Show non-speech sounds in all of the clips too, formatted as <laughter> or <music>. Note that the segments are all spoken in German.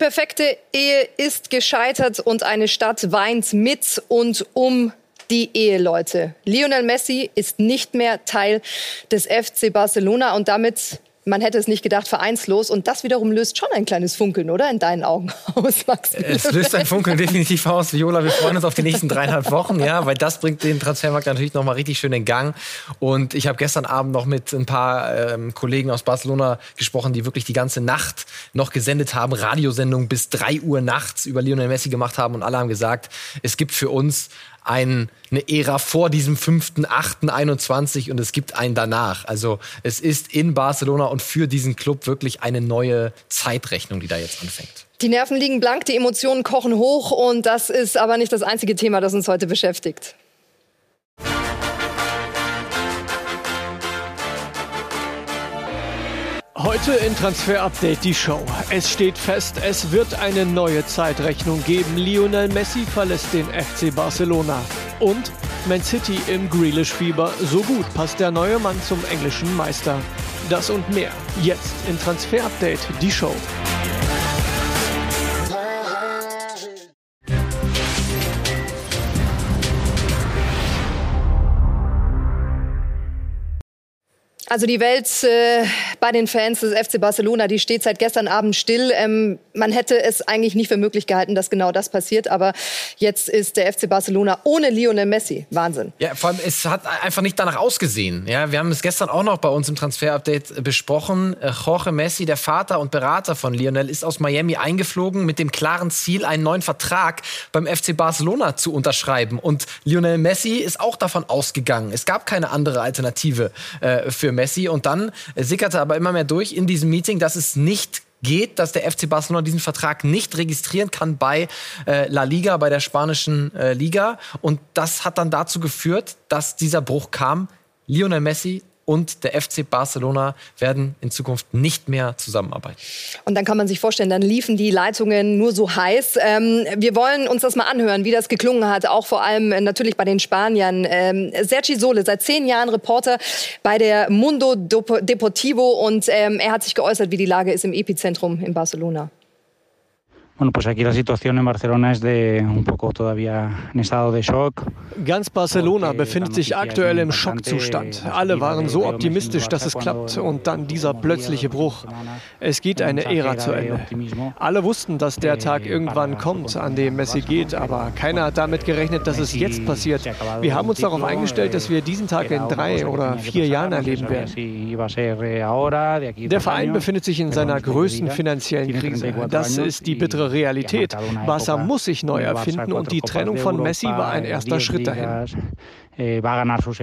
perfekte Ehe ist gescheitert und eine Stadt weint mit und um die Eheleute. Lionel Messi ist nicht mehr Teil des FC Barcelona und damit man hätte es nicht gedacht, vereinslos. Und das wiederum löst schon ein kleines Funkeln, oder? In deinen Augen <laughs> aus, Max. Es löst ein Funkeln definitiv aus, Viola. Wir freuen uns auf die nächsten dreieinhalb Wochen, ja, weil das bringt den Transfermarkt natürlich nochmal richtig schön in Gang. Und ich habe gestern Abend noch mit ein paar ähm, Kollegen aus Barcelona gesprochen, die wirklich die ganze Nacht noch gesendet haben, Radiosendungen bis drei Uhr nachts über Lionel Messi gemacht haben. Und alle haben gesagt, es gibt für uns ein, eine Ära vor diesem 5.8.21 und es gibt einen danach. Also es ist in Barcelona und für diesen Club wirklich eine neue Zeitrechnung, die da jetzt anfängt. Die Nerven liegen blank, die Emotionen kochen hoch und das ist aber nicht das einzige Thema, das uns heute beschäftigt. Heute in Transfer Update die Show. Es steht fest, es wird eine neue Zeitrechnung geben. Lionel Messi verlässt den FC Barcelona. Und Man City im Grealish-Fieber. So gut passt der neue Mann zum englischen Meister. Das und mehr. Jetzt in Transfer Update die Show. Also die Welt äh, bei den Fans des FC Barcelona, die steht seit gestern Abend still. Ähm, man hätte es eigentlich nicht für möglich gehalten, dass genau das passiert. Aber jetzt ist der FC Barcelona ohne Lionel Messi. Wahnsinn. Ja, vor allem, es hat einfach nicht danach ausgesehen. Ja, wir haben es gestern auch noch bei uns im Transfer-Update besprochen. Äh, Jorge Messi, der Vater und Berater von Lionel, ist aus Miami eingeflogen mit dem klaren Ziel, einen neuen Vertrag beim FC Barcelona zu unterschreiben. Und Lionel Messi ist auch davon ausgegangen. Es gab keine andere Alternative äh, für Messi. Messi. Und dann sickerte aber immer mehr durch in diesem Meeting, dass es nicht geht, dass der FC Barcelona diesen Vertrag nicht registrieren kann bei äh, La Liga, bei der spanischen äh, Liga. Und das hat dann dazu geführt, dass dieser Bruch kam. Lionel Messi und der FC Barcelona werden in Zukunft nicht mehr zusammenarbeiten. Und dann kann man sich vorstellen, dann liefen die Leitungen nur so heiß. Ähm, wir wollen uns das mal anhören, wie das geklungen hat, auch vor allem äh, natürlich bei den Spaniern. Ähm, Sergi Sole, seit zehn Jahren Reporter bei der Mundo Deportivo und ähm, er hat sich geäußert, wie die Lage ist im Epizentrum in Barcelona. Bueno, pues aquí la situación en Barcelona es de un poco todavía en estado de shock. Ganz Barcelona befindet sich aktuell im Schockzustand. Alle waren so optimistisch, dass es klappt und dann dieser plötzliche Bruch. Es geht eine Ära zu Ende. Alle wussten, dass der Tag irgendwann kommt, an dem Messi geht, aber keiner hat damit gerechnet, dass es jetzt passiert. Wir haben uns darauf eingestellt, dass wir diesen Tag in drei oder vier Jahren erleben werden. Der Verein befindet sich in seiner größten finanziellen Krise. Das ist die bittere Realität. Barca muss sich neu erfinden und die Trennung von Messi war ein erster Schritt dahin. Äh,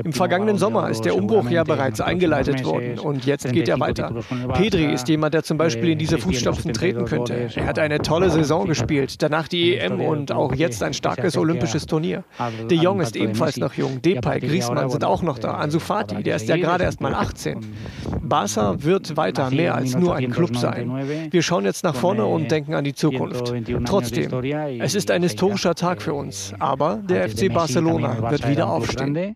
Im vergangenen Sommer ist der Umbruch ja bereits eingeleitet worden und jetzt geht er weiter. Pedri ist jemand, der zum Beispiel in diese Fußstapfen treten könnte. Er hat eine tolle Saison gespielt, danach die EM und auch jetzt ein starkes olympisches Turnier. De Jong ist ebenfalls noch jung, Depay, Griezmann sind auch noch da, Ansu Fati, der ist ja gerade erst mal 18. Barca wird weiter mehr als nur ein Club sein. Wir schauen jetzt nach vorne und denken an die Zukunft. Trotzdem, es ist ein historischer Tag für uns, aber der FC Barcelona wird wieder aufstehen. 네. 그런데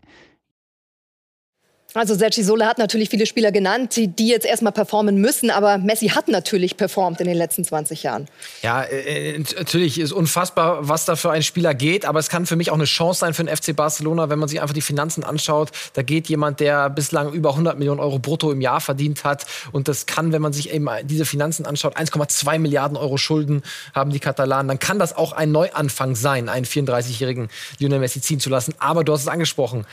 Also Sergi Sola hat natürlich viele Spieler genannt, die, die jetzt erstmal performen müssen, aber Messi hat natürlich performt in den letzten 20 Jahren. Ja, äh, natürlich ist unfassbar, was da für ein Spieler geht, aber es kann für mich auch eine Chance sein für den FC Barcelona, wenn man sich einfach die Finanzen anschaut. Da geht jemand, der bislang über 100 Millionen Euro brutto im Jahr verdient hat und das kann, wenn man sich eben diese Finanzen anschaut, 1,2 Milliarden Euro Schulden haben die Katalanen, dann kann das auch ein Neuanfang sein, einen 34-jährigen Lionel Messi ziehen zu lassen. Aber du hast es angesprochen,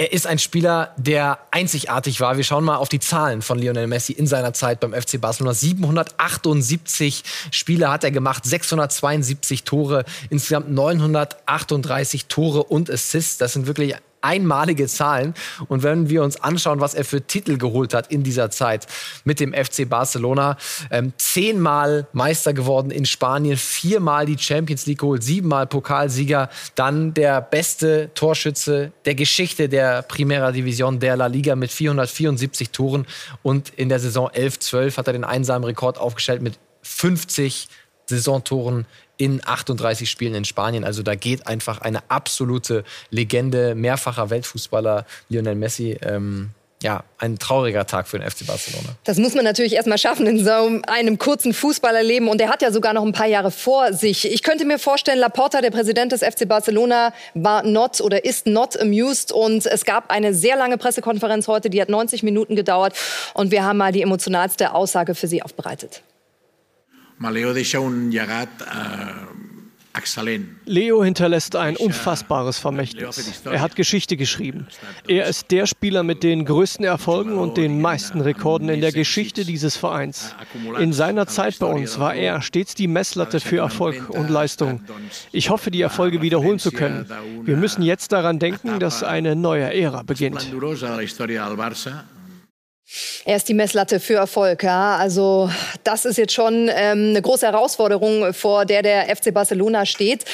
er ist ein Spieler, der einzigartig war. Wir schauen mal auf die Zahlen von Lionel Messi in seiner Zeit beim FC Barcelona. 778 Spiele hat er gemacht, 672 Tore, insgesamt 938 Tore und Assists. Das sind wirklich einmalige Zahlen. Und wenn wir uns anschauen, was er für Titel geholt hat in dieser Zeit mit dem FC Barcelona, ähm, zehnmal Meister geworden in Spanien, viermal die Champions League geholt, siebenmal Pokalsieger, dann der beste Torschütze der Geschichte der Primera Division der La Liga mit 474 Toren und in der Saison 11-12 hat er den einsamen Rekord aufgestellt mit 50 Saisontoren in 38 Spielen in Spanien. Also da geht einfach eine absolute Legende, mehrfacher Weltfußballer Lionel Messi ähm, ja, ein trauriger Tag für den FC Barcelona. Das muss man natürlich erstmal schaffen in so einem kurzen Fußballerleben. Und er hat ja sogar noch ein paar Jahre vor sich. Ich könnte mir vorstellen, Laporta, der Präsident des FC Barcelona, war not oder ist not amused. Und es gab eine sehr lange Pressekonferenz heute, die hat 90 Minuten gedauert. Und wir haben mal die emotionalste Aussage für Sie aufbereitet. Maleo deixa un llegat eh, Leo hinterlässt ein unfassbares Vermächtnis. Er hat Geschichte geschrieben. Er ist der Spieler mit den größten Erfolgen und den meisten Rekorden in der Geschichte dieses Vereins. In seiner Zeit bei uns war er stets die Messlatte für Erfolg und Leistung. Ich hoffe, die Erfolge wiederholen zu können. Wir müssen jetzt daran denken, dass eine neue Ära beginnt. Er ist die Messlatte für Erfolg. Ja. Also das ist jetzt schon ähm, eine große Herausforderung, vor der der FC Barcelona steht.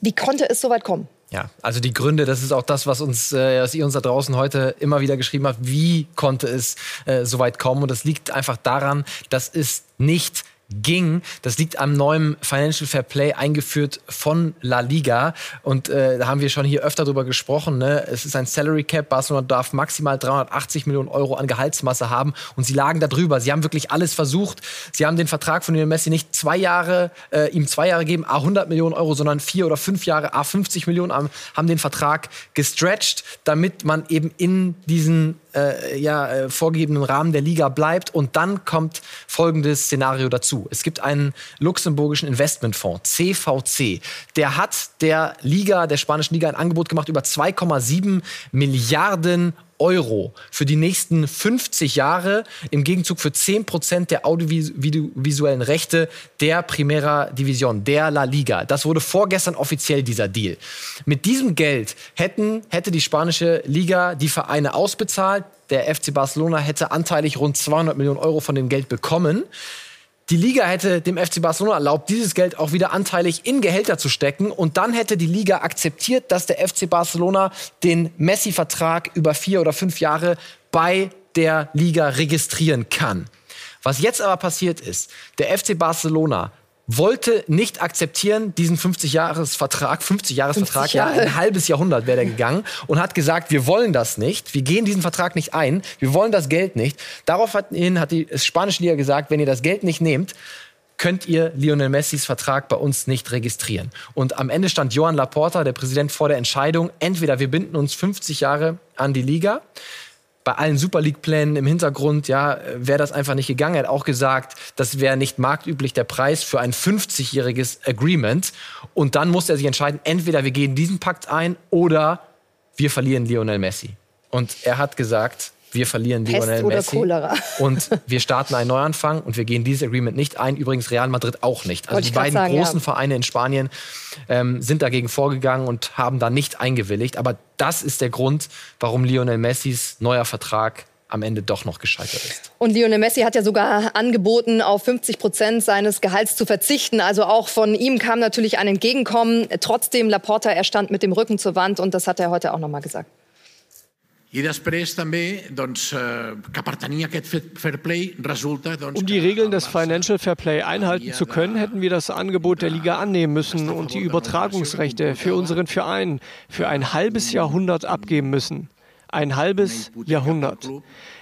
Wie konnte es so weit kommen? Ja, also die Gründe, das ist auch das, was uns, äh, was ihr uns da draußen heute immer wieder geschrieben habt. Wie konnte es äh, so weit kommen? Und das liegt einfach daran, dass es nicht ging. Das liegt am neuen Financial Fair Play eingeführt von La Liga. Und äh, da haben wir schon hier öfter drüber gesprochen. Ne? Es ist ein Salary Cap. Barcelona darf maximal 380 Millionen Euro an Gehaltsmasse haben. Und sie lagen da drüber. Sie haben wirklich alles versucht. Sie haben den Vertrag von Lionel Messi nicht zwei Jahre, äh, ihm zwei Jahre gegeben, a 100 Millionen Euro, sondern vier oder fünf Jahre, a 50 Millionen, haben den Vertrag gestretched, damit man eben in diesen äh, ja, äh, vorgegebenen Rahmen der Liga bleibt. Und dann kommt folgendes Szenario dazu. Es gibt einen luxemburgischen Investmentfonds, CVC. Der hat der Liga, der spanischen Liga, ein Angebot gemacht über 2,7 Milliarden Euro für die nächsten 50 Jahre im Gegenzug für 10 Prozent der audiovisuellen Rechte der Primera Division, der La Liga. Das wurde vorgestern offiziell dieser Deal. Mit diesem Geld hätten, hätte die spanische Liga die Vereine ausbezahlt. Der FC Barcelona hätte anteilig rund 200 Millionen Euro von dem Geld bekommen. Die Liga hätte dem FC Barcelona erlaubt, dieses Geld auch wieder anteilig in Gehälter zu stecken. Und dann hätte die Liga akzeptiert, dass der FC Barcelona den Messi-Vertrag über vier oder fünf Jahre bei der Liga registrieren kann. Was jetzt aber passiert ist, der FC Barcelona wollte nicht akzeptieren, diesen 50-Jahres-Vertrag, 50-Jahres-Vertrag, 50 ja, ein halbes Jahrhundert wäre der gegangen und hat gesagt, wir wollen das nicht, wir gehen diesen Vertrag nicht ein, wir wollen das Geld nicht. Daraufhin hat die spanische Liga gesagt, wenn ihr das Geld nicht nehmt, könnt ihr Lionel Messis Vertrag bei uns nicht registrieren. Und am Ende stand Johan Laporta, der Präsident, vor der Entscheidung, entweder wir binden uns 50 Jahre an die Liga, bei allen Super League-Plänen im Hintergrund, ja, wäre das einfach nicht gegangen. Er hat auch gesagt, das wäre nicht marktüblich der Preis für ein 50-jähriges Agreement. Und dann muss er sich entscheiden, entweder wir gehen diesen Pakt ein oder wir verlieren Lionel Messi. Und er hat gesagt, wir verlieren Pest Lionel Messi Cholera. und wir starten einen Neuanfang und wir gehen dieses Agreement nicht ein. Übrigens Real Madrid auch nicht. Also die beiden sagen, großen ja. Vereine in Spanien ähm, sind dagegen vorgegangen und haben da nicht eingewilligt. Aber das ist der Grund, warum Lionel Messis neuer Vertrag am Ende doch noch gescheitert ist. Und Lionel Messi hat ja sogar angeboten, auf 50 Prozent seines Gehalts zu verzichten. Also auch von ihm kam natürlich ein Entgegenkommen. Trotzdem, Laporta, er stand mit dem Rücken zur Wand und das hat er heute auch noch mal gesagt. Um die Regeln des Financial Fair Play einhalten zu können, hätten wir das Angebot der Liga annehmen müssen und die Übertragungsrechte für unseren Verein für ein halbes Jahrhundert abgeben müssen ein halbes Jahrhundert.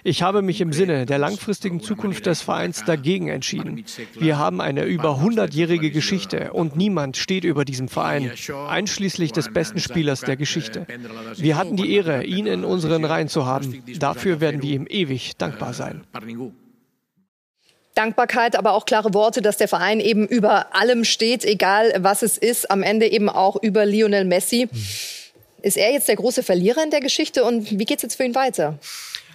Ich habe mich im Sinne der langfristigen Zukunft des Vereins dagegen entschieden. Wir haben eine über 100-jährige Geschichte und niemand steht über diesem Verein, einschließlich des besten Spielers der Geschichte. Wir hatten die Ehre, ihn in unseren Reihen zu haben. Dafür werden wir ihm ewig dankbar sein. Dankbarkeit, aber auch klare Worte, dass der Verein eben über allem steht, egal was es ist, am Ende eben auch über Lionel Messi. Mhm. Ist er jetzt der große Verlierer in der Geschichte und wie geht es jetzt für ihn weiter?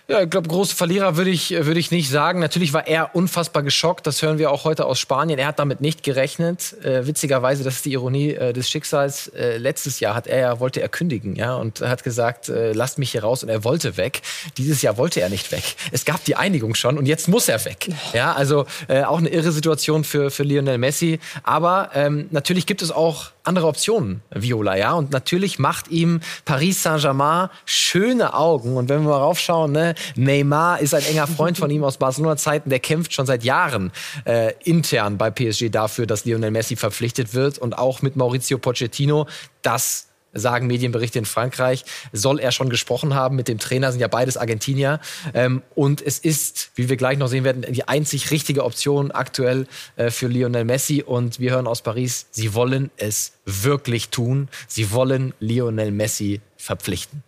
Ja, ich glaube, große Verlierer würde ich, würde ich nicht sagen. Natürlich war er unfassbar geschockt. Das hören wir auch heute aus Spanien. Er hat damit nicht gerechnet. Äh, witzigerweise, das ist die Ironie äh, des Schicksals. Äh, letztes Jahr hat er, wollte er kündigen, ja, und hat gesagt, äh, lasst mich hier raus. Und er wollte weg. Dieses Jahr wollte er nicht weg. Es gab die Einigung schon und jetzt muss er weg. Ja, also äh, auch eine irre Situation für, für Lionel Messi. Aber ähm, natürlich gibt es auch andere Optionen, Viola, ja. Und natürlich macht ihm Paris Saint-Germain schöne Augen. Und wenn wir mal raufschauen, ne, Neymar ist ein enger Freund von ihm aus Barcelona-Zeiten, der kämpft schon seit Jahren äh, intern bei PSG dafür, dass Lionel Messi verpflichtet wird. Und auch mit Maurizio Pochettino, das sagen Medienberichte in Frankreich, soll er schon gesprochen haben mit dem Trainer, sind ja beides Argentinier. Ähm, und es ist, wie wir gleich noch sehen werden, die einzig richtige Option aktuell äh, für Lionel Messi. Und wir hören aus Paris, sie wollen es wirklich tun. Sie wollen Lionel Messi verpflichten.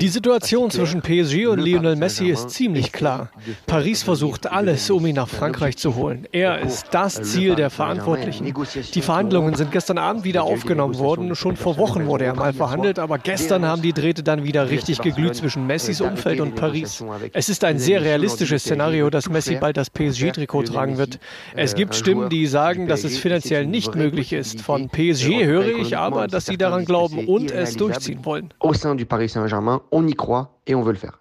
Die Situation zwischen PSG und Lionel Messi ist ziemlich klar. Paris versucht alles, um ihn nach Frankreich zu holen. Er ist das Ziel der Verantwortlichen. Die Verhandlungen sind gestern Abend wieder aufgenommen worden. Schon vor Wochen wurde er mal verhandelt, aber gestern haben die Drähte dann wieder richtig geglüht zwischen Messis Umfeld und Paris. Es ist ein sehr realistisches Szenario, dass Messi bald das PSG-Trikot tragen wird. Es gibt Stimmen, die sagen, dass es finanziell nicht möglich ist. Von PSG höre ich aber, dass sie daran glauben und es durchziehen wollen. Au sein du Paris Saint-Germain, on y croit et on veut le faire.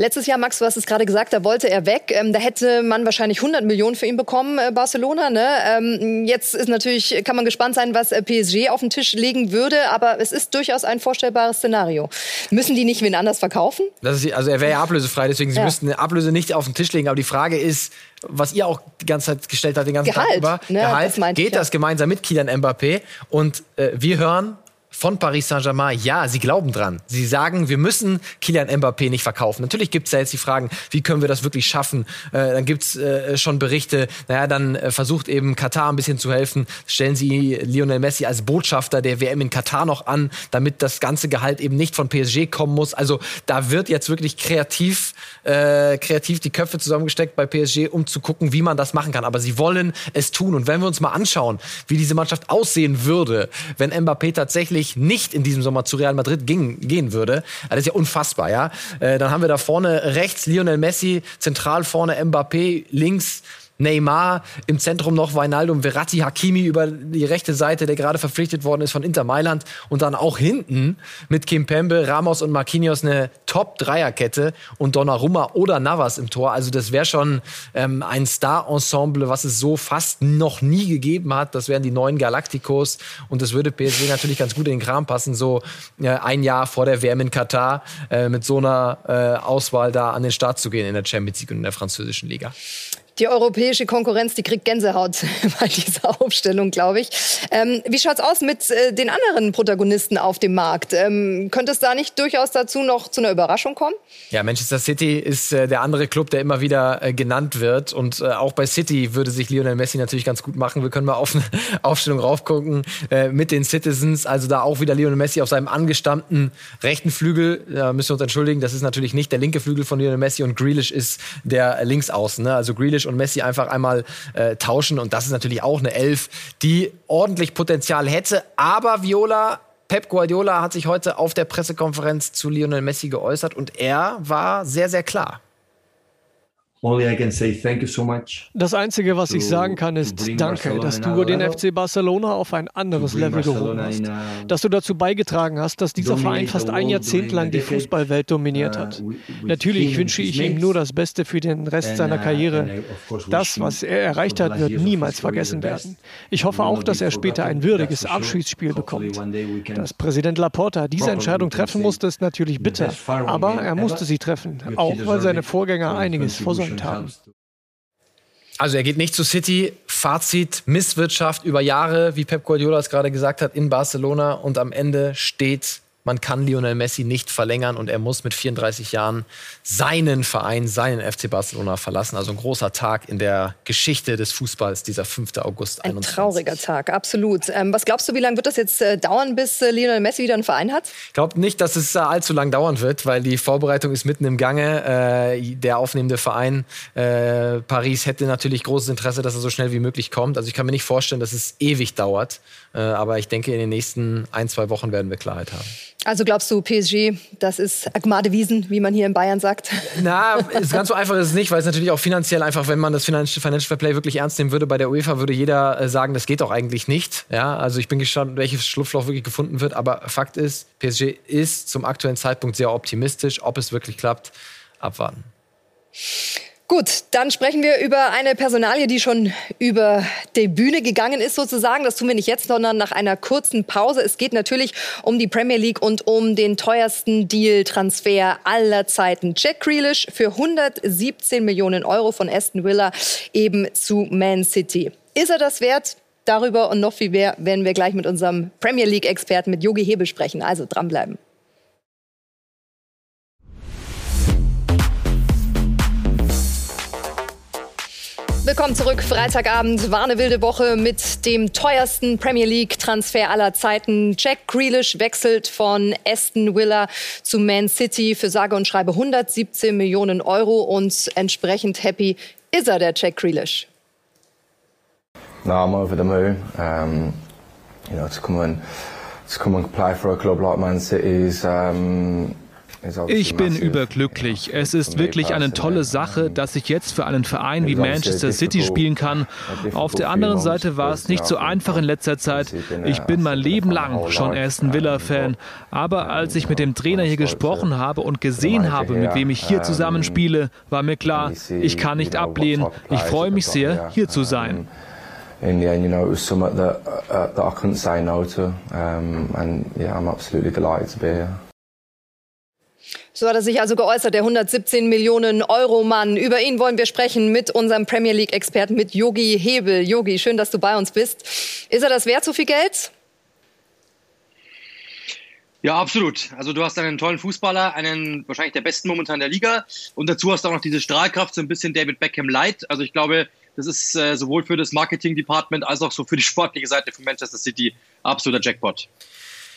Letztes Jahr, Max, du hast es gerade gesagt, da wollte er weg. Ähm, da hätte man wahrscheinlich 100 Millionen für ihn bekommen, äh, Barcelona. Ne? Ähm, jetzt ist natürlich, kann man gespannt sein, was äh, PSG auf den Tisch legen würde. Aber es ist durchaus ein vorstellbares Szenario. Müssen die nicht wen anders verkaufen? Ist, also er wäre ja ablösefrei, deswegen sie ja. müssten eine Ablöse nicht auf den Tisch legen. Aber die Frage ist, was ihr auch die ganze Zeit gestellt habt, den ganzen Gehalt, Tag über, ne? Gehalt, das geht ich, ja. das gemeinsam mit Kylian Mbappé? Und äh, wir hören von Paris Saint-Germain, ja, sie glauben dran. Sie sagen, wir müssen Kylian Mbappé nicht verkaufen. Natürlich gibt es da jetzt die Fragen, wie können wir das wirklich schaffen? Äh, dann gibt's äh, schon Berichte, naja, dann äh, versucht eben Katar ein bisschen zu helfen. Stellen sie Lionel Messi als Botschafter der WM in Katar noch an, damit das ganze Gehalt eben nicht von PSG kommen muss. Also da wird jetzt wirklich kreativ, äh, kreativ die Köpfe zusammengesteckt bei PSG, um zu gucken, wie man das machen kann. Aber sie wollen es tun. Und wenn wir uns mal anschauen, wie diese Mannschaft aussehen würde, wenn Mbappé tatsächlich tatsächlich nicht in diesem Sommer zu Real Madrid ging, gehen würde, das ist ja unfassbar, ja. Äh, dann haben wir da vorne rechts Lionel Messi, zentral vorne Mbappé, links Neymar, im Zentrum noch Weinaldum, Verratti, Hakimi über die rechte Seite, der gerade verpflichtet worden ist von Inter Mailand und dann auch hinten mit Kim Pembe, Ramos und Marquinhos eine Top-Dreierkette und Donnarumma oder Navas im Tor. Also das wäre schon ähm, ein Star-Ensemble, was es so fast noch nie gegeben hat. Das wären die neuen Galacticos und das würde PSG natürlich ganz gut in den Kram passen, so äh, ein Jahr vor der WM in Katar äh, mit so einer äh, Auswahl da an den Start zu gehen in der Champions League und in der französischen Liga. Die europäische Konkurrenz, die kriegt Gänsehaut <laughs> bei dieser Aufstellung, glaube ich. Ähm, wie schaut's aus mit äh, den anderen Protagonisten auf dem Markt? Ähm, könnte es da nicht durchaus dazu noch zu einer Überraschung kommen? Ja, Manchester City ist äh, der andere Club, der immer wieder äh, genannt wird. Und äh, auch bei City würde sich Lionel Messi natürlich ganz gut machen. Wir können mal auf eine <laughs> Aufstellung raufgucken äh, mit den Citizens. Also da auch wieder Lionel Messi auf seinem angestammten rechten Flügel. Da müssen wir uns entschuldigen, das ist natürlich nicht der linke Flügel von Lionel Messi und Grealish ist der Linksaußen. Ne? Also Grealish und Messi einfach einmal äh, tauschen. Und das ist natürlich auch eine Elf, die ordentlich Potenzial hätte. Aber Viola Pep Guardiola hat sich heute auf der Pressekonferenz zu Lionel Messi geäußert und er war sehr, sehr klar. Das Einzige, was ich sagen kann, ist Danke, dass du den FC Barcelona auf ein anderes Level gehoben hast. Dass du dazu beigetragen hast, dass dieser Verein fast ein Jahrzehnt lang die Fußballwelt dominiert uh, hat. Natürlich wünsche ich ihm nur das Beste für den Rest seiner uh, Karriere. Das, was er erreicht hat, wird niemals vergessen werden. Ich hoffe auch, dass er später ein würdiges Abschiedsspiel bekommt. Dass Präsident Laporta diese Entscheidung treffen musste, ist natürlich bitter. Aber er musste sie treffen, auch weil seine Vorgänger einiges versäumt versäumt haben. Also er geht nicht zu City. Fazit, Misswirtschaft über Jahre, wie Pep Guardiola es gerade gesagt hat, in Barcelona. Und am Ende steht man kann Lionel Messi nicht verlängern und er muss mit 34 Jahren seinen Verein, seinen FC Barcelona verlassen. Also ein großer Tag in der Geschichte des Fußballs, dieser 5. August Ein trauriger Tag, absolut. Ähm, was glaubst du, wie lange wird das jetzt äh, dauern, bis äh, Lionel Messi wieder einen Verein hat? Ich glaube nicht, dass es äh, allzu lang dauern wird, weil die Vorbereitung ist mitten im Gange. Äh, der aufnehmende Verein äh, Paris hätte natürlich großes Interesse, dass er so schnell wie möglich kommt. Also ich kann mir nicht vorstellen, dass es ewig dauert. Äh, aber ich denke, in den nächsten ein, zwei Wochen werden wir Klarheit haben. Also glaubst du, PSG, das ist Agmade Wiesen, wie man hier in Bayern sagt? <laughs> Na, ist ganz so einfach ist es nicht, weil es natürlich auch finanziell einfach, wenn man das Financial Fair Play wirklich ernst nehmen würde, bei der UEFA würde jeder äh, sagen, das geht doch eigentlich nicht. Ja, also ich bin gespannt, welches Schlupfloch wirklich gefunden wird. Aber Fakt ist, PSG ist zum aktuellen Zeitpunkt sehr optimistisch. Ob es wirklich klappt, abwarten. Gut, dann sprechen wir über eine Personalie, die schon über die Bühne gegangen ist sozusagen. Das tun wir nicht jetzt, sondern nach einer kurzen Pause. Es geht natürlich um die Premier League und um den teuersten Deal-Transfer aller Zeiten. Jack Grealish für 117 Millionen Euro von Aston Villa eben zu Man City. Ist er das wert? Darüber und noch viel mehr werden wir gleich mit unserem Premier League-Experten, mit Yogi Hebel sprechen. Also dranbleiben. Willkommen zurück. Freitagabend war eine wilde Woche mit dem teuersten Premier League Transfer aller Zeiten. Jack Grealish wechselt von Aston Villa zu Man City für sage und schreibe 117 Millionen Euro und entsprechend happy ist er, der Jack Grealish. No, I'm over the moon. Um, you know, to come and to come and play for a club like Man City is um, ich bin überglücklich. Es ist wirklich eine tolle Sache, dass ich jetzt für einen Verein wie Manchester City spielen kann. Auf der anderen Seite war es nicht so einfach in letzter Zeit. Ich bin mein Leben lang schon Aston Villa-Fan. Aber als ich mit dem Trainer hier gesprochen habe und gesehen habe, mit wem ich hier zusammenspiele, war mir klar, ich kann nicht ablehnen. Ich freue mich sehr, hier zu sein. in the end, you know, it was something that, uh, that I couldn't say no to. Um, and yeah, I'm absolutely delighted to be here. So hat er sich also geäußert, der 117 Millionen Euro Mann. Über ihn wollen wir sprechen mit unserem Premier League Experten, mit Yogi Hebel. Yogi, schön, dass du bei uns bist. Ist er das wert, so viel Geld? Ja, absolut. Also du hast einen tollen Fußballer, einen wahrscheinlich der besten momentan der Liga und dazu hast du auch noch diese Strahlkraft, so ein bisschen David Beckham Light. Also ich glaube, das ist äh, sowohl für das Marketing-Department als auch so für die sportliche Seite von Manchester City absoluter Jackpot.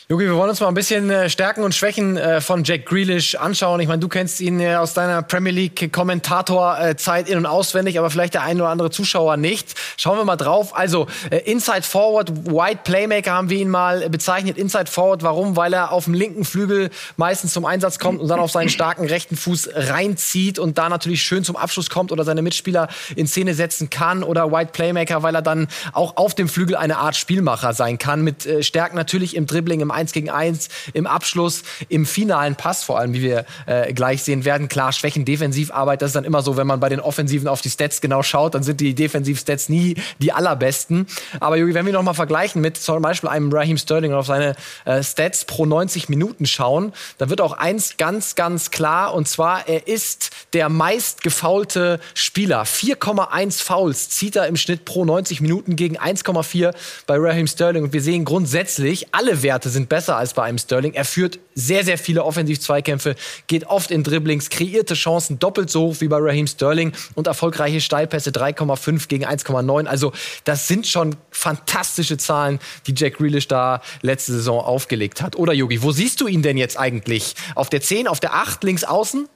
Jogi, wir wollen uns mal ein bisschen äh, Stärken und Schwächen äh, von Jack Grealish anschauen. Ich meine, du kennst ihn äh, aus deiner Premier League Kommentatorzeit in- und auswendig, aber vielleicht der ein oder andere Zuschauer nicht. Schauen wir mal drauf. Also, Inside Forward, White Playmaker haben wir ihn mal bezeichnet. Inside Forward, warum? Weil er auf dem linken Flügel meistens zum Einsatz kommt und dann auf seinen starken rechten Fuß reinzieht und da natürlich schön zum Abschluss kommt oder seine Mitspieler in Szene setzen kann. Oder White Playmaker, weil er dann auch auf dem Flügel eine Art Spielmacher sein kann. Mit Stärken natürlich im Dribbling, im 1 gegen 1, im Abschluss, im finalen Pass vor allem, wie wir äh, gleich sehen werden. Klar, Schwächen Defensivarbeit, das ist dann immer so, wenn man bei den Offensiven auf die Stats genau schaut, dann sind die Defensivstats nie die allerbesten. Aber Jogi, wenn wir noch mal vergleichen mit zum Beispiel einem Raheem Sterling und auf seine äh, Stats pro 90 Minuten schauen, dann wird auch eins ganz, ganz klar und zwar, er ist der meist gefaulte Spieler. 4,1 Fouls zieht er im Schnitt pro 90 Minuten gegen 1,4 bei Raheem Sterling und wir sehen grundsätzlich, alle Werte sind besser als bei einem Sterling. Er führt sehr, sehr viele Offensiv-Zweikämpfe, geht oft in Dribblings, kreierte Chancen doppelt so hoch wie bei Raheem Sterling und erfolgreiche Steilpässe 3,5 gegen 1,9. Also das sind schon fantastische Zahlen, die Jack Grealish da letzte Saison aufgelegt hat. Oder Yogi, wo siehst du ihn denn jetzt eigentlich? Auf der 10, auf der 8, links außen?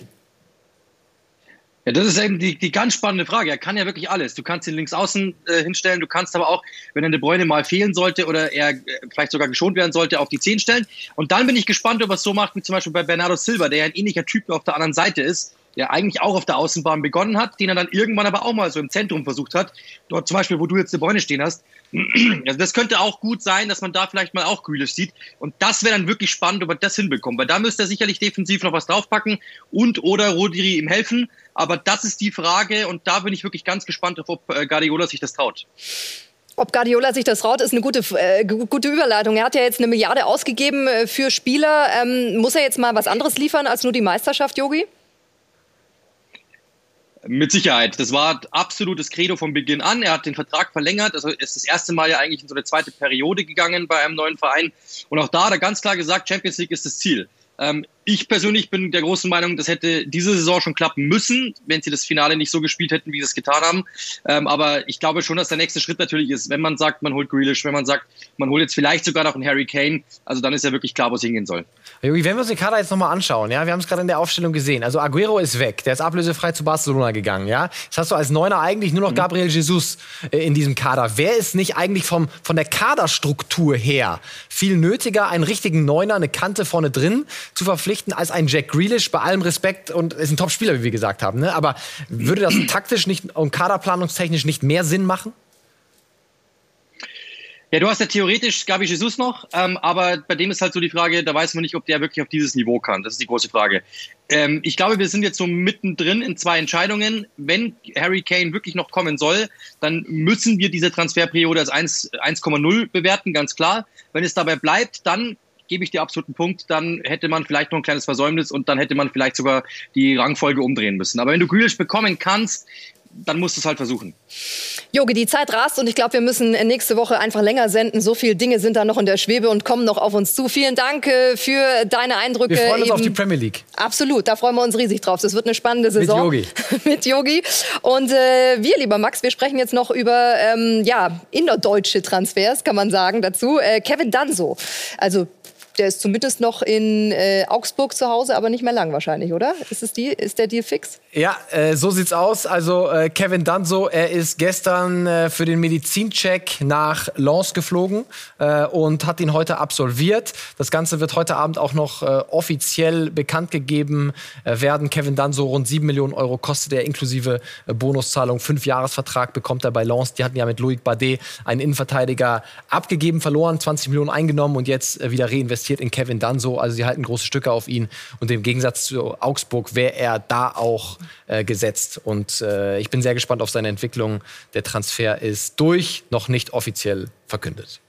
Ja, das ist eben die, die ganz spannende Frage. Er kann ja wirklich alles. Du kannst ihn links außen äh, hinstellen, du kannst aber auch, wenn er De Bräune mal fehlen sollte oder er äh, vielleicht sogar geschont werden sollte, auf die 10 stellen. Und dann bin ich gespannt, ob er es so macht wie zum Beispiel bei Bernardo Silva, der ja ein ähnlicher Typ auf der anderen Seite ist, der eigentlich auch auf der Außenbahn begonnen hat, den er dann irgendwann aber auch mal so im Zentrum versucht hat. Dort zum Beispiel, wo du jetzt De Bräune stehen hast. <clears throat> Also das könnte auch gut sein, dass man da vielleicht mal auch Grealish sieht. Und das wäre dann wirklich spannend, ob er das hinbekommt. Weil da müsste er sicherlich defensiv noch was draufpacken und oder Rodri ihm helfen. Aber das ist die Frage und da bin ich wirklich ganz gespannt, ob äh, Guardiola sich das traut. Ob Guardiola sich das traut, ist eine gute, äh, gute Überleitung. Er hat ja jetzt eine Milliarde ausgegeben äh, für Spieler. Ähm, muss er jetzt mal was anderes liefern als nur die Meisterschaft, Yogi? Mit Sicherheit. Das war absolutes Credo von Beginn an. Er hat den Vertrag verlängert. Also ist das erste Mal ja eigentlich in so eine zweite Periode gegangen bei einem neuen Verein. Und auch da hat er ganz klar gesagt, Champions League ist das Ziel. Ähm, ich persönlich bin der großen Meinung, das hätte diese Saison schon klappen müssen, wenn sie das Finale nicht so gespielt hätten, wie sie es getan haben. Ähm, aber ich glaube schon, dass der nächste Schritt natürlich ist, wenn man sagt, man holt Grealish, wenn man sagt, man holt jetzt vielleicht sogar noch einen Harry Kane, also dann ist ja wirklich klar, wo es hingehen soll. Wenn wir uns den Kader jetzt nochmal anschauen, ja, wir haben es gerade in der Aufstellung gesehen. Also Aguero ist weg, der ist ablösefrei zu Barcelona gegangen, ja. Jetzt hast du als Neuner eigentlich nur noch mhm. Gabriel Jesus äh, in diesem Kader. Wer ist nicht eigentlich vom, von der Kaderstruktur her viel nötiger, einen richtigen Neuner, eine Kante vorne drin zu verpflichten, als ein Jack Grealish, bei allem Respekt und ist ein Top-Spieler, wie wir gesagt haben. Ne? Aber würde das <clears throat> taktisch nicht und kaderplanungstechnisch nicht mehr Sinn machen? Ja, du hast ja theoretisch Gabi Jesus noch, ähm, aber bei dem ist halt so die Frage, da weiß man nicht, ob der wirklich auf dieses Niveau kann. Das ist die große Frage. Ähm, ich glaube, wir sind jetzt so mittendrin in zwei Entscheidungen. Wenn Harry Kane wirklich noch kommen soll, dann müssen wir diese Transferperiode als 1,0 bewerten, ganz klar. Wenn es dabei bleibt, dann gebe ich dir absoluten Punkt, dann hätte man vielleicht noch ein kleines Versäumnis und dann hätte man vielleicht sogar die Rangfolge umdrehen müssen. Aber wenn du Grealish bekommen kannst, dann musst du es halt versuchen. Jogi, die Zeit rast und ich glaube, wir müssen nächste Woche einfach länger senden. So viele Dinge sind da noch in der Schwebe und kommen noch auf uns zu. Vielen Dank äh, für deine Eindrücke. Wir freuen uns eben. auf die Premier League. Absolut, da freuen wir uns riesig drauf. Das wird eine spannende Saison. <laughs> Mit Yogi. Mit Yogi. Und äh, wir, lieber Max, wir sprechen jetzt noch über ähm, ja, innerdeutsche Transfers, kann man sagen, dazu. Äh, Kevin Danso, also der ist zumindest noch in äh, Augsburg zu Hause, aber nicht mehr lang wahrscheinlich, oder? Ist, es die, ist der Deal fix? Ja, äh, so sieht's aus. Also äh, Kevin Danzo, er ist gestern äh, für den Medizincheck nach Lens geflogen äh, und hat ihn heute absolviert. Das Ganze wird heute Abend auch noch äh, offiziell bekannt gegeben werden. Kevin Danzo rund 7 Millionen Euro kostet er inklusive Bonuszahlung. Fünf Jahresvertrag bekommt er bei Lens. Die hatten ja mit Loic Badet einen Innenverteidiger abgegeben, verloren, 20 Millionen eingenommen und jetzt wieder reinvestiert investiert in Kevin Danso. Also sie halten große Stücke auf ihn. Und im Gegensatz zu Augsburg wäre er da auch äh, gesetzt. Und äh, ich bin sehr gespannt auf seine Entwicklung. Der Transfer ist durch, noch nicht offiziell verkündet.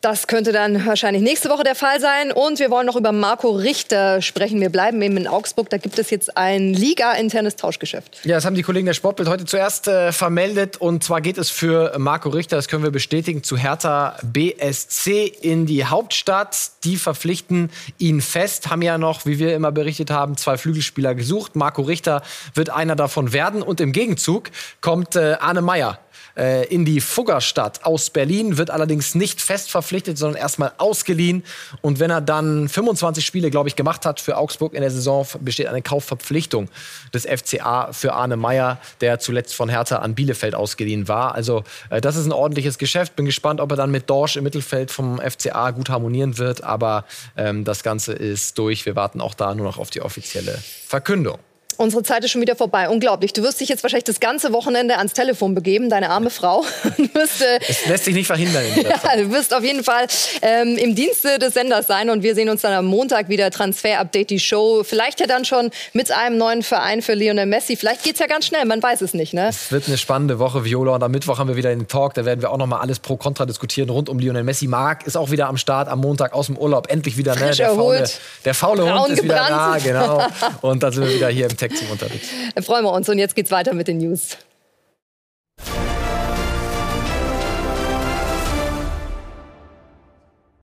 Das könnte dann wahrscheinlich nächste Woche der Fall sein. Und wir wollen noch über Marco Richter sprechen. Wir bleiben eben in Augsburg. Da gibt es jetzt ein Liga-internes Tauschgeschäft. Ja, das haben die Kollegen der Sportbild heute zuerst äh, vermeldet. Und zwar geht es für Marco Richter, das können wir bestätigen, zu Hertha BSC in die Hauptstadt. Die verpflichten ihn fest, haben ja noch, wie wir immer berichtet haben, zwei Flügelspieler gesucht. Marco Richter wird einer davon werden. Und im Gegenzug kommt äh, Arne Meyer äh, in die Fuggerstadt aus Berlin, wird allerdings nicht fest verpflichtet, sondern erstmal ausgeliehen. Und wenn er dann 25 Spiele, glaube ich, gemacht hat für Augsburg in der Saison, besteht eine Kaufverpflichtung des FCA für Arne Meyer, der zuletzt von Hertha an Bielefeld ausgeliehen war. Also äh, das ist ein ordentliches Geschäft. Bin gespannt, ob er dann mit Dorsch im Mittelfeld vom FCA gut harmonieren wird. Aber ähm, das Ganze ist durch. Wir warten auch da nur noch auf die offizielle Verkündung. Unsere Zeit ist schon wieder vorbei. Unglaublich. Du wirst dich jetzt wahrscheinlich das ganze Wochenende ans Telefon begeben, deine arme Frau. <laughs> wirst, äh, es lässt sich nicht verhindern. ja, du wirst auf jeden Fall ähm, im Dienste des Senders sein und wir sehen uns dann am Montag wieder Transfer Update, die Show. Vielleicht ja dann schon mit einem neuen Verein für Lionel Messi. Vielleicht geht es ja ganz schnell, man weiß es nicht. Ne? Es wird eine spannende Woche, Viola. Und am Mittwoch haben wir wieder den Talk. Da werden wir auch noch mal alles pro kontra diskutieren rund um Lionel Messi. Marc ist auch wieder am Start am Montag aus dem Urlaub. Endlich wieder, ne? Der faule, der faule Hund ist wieder da, genau. <laughs> Und dann sind wir wieder hier im Tech zum Unterricht. Freuen wir uns und jetzt geht's weiter mit den News.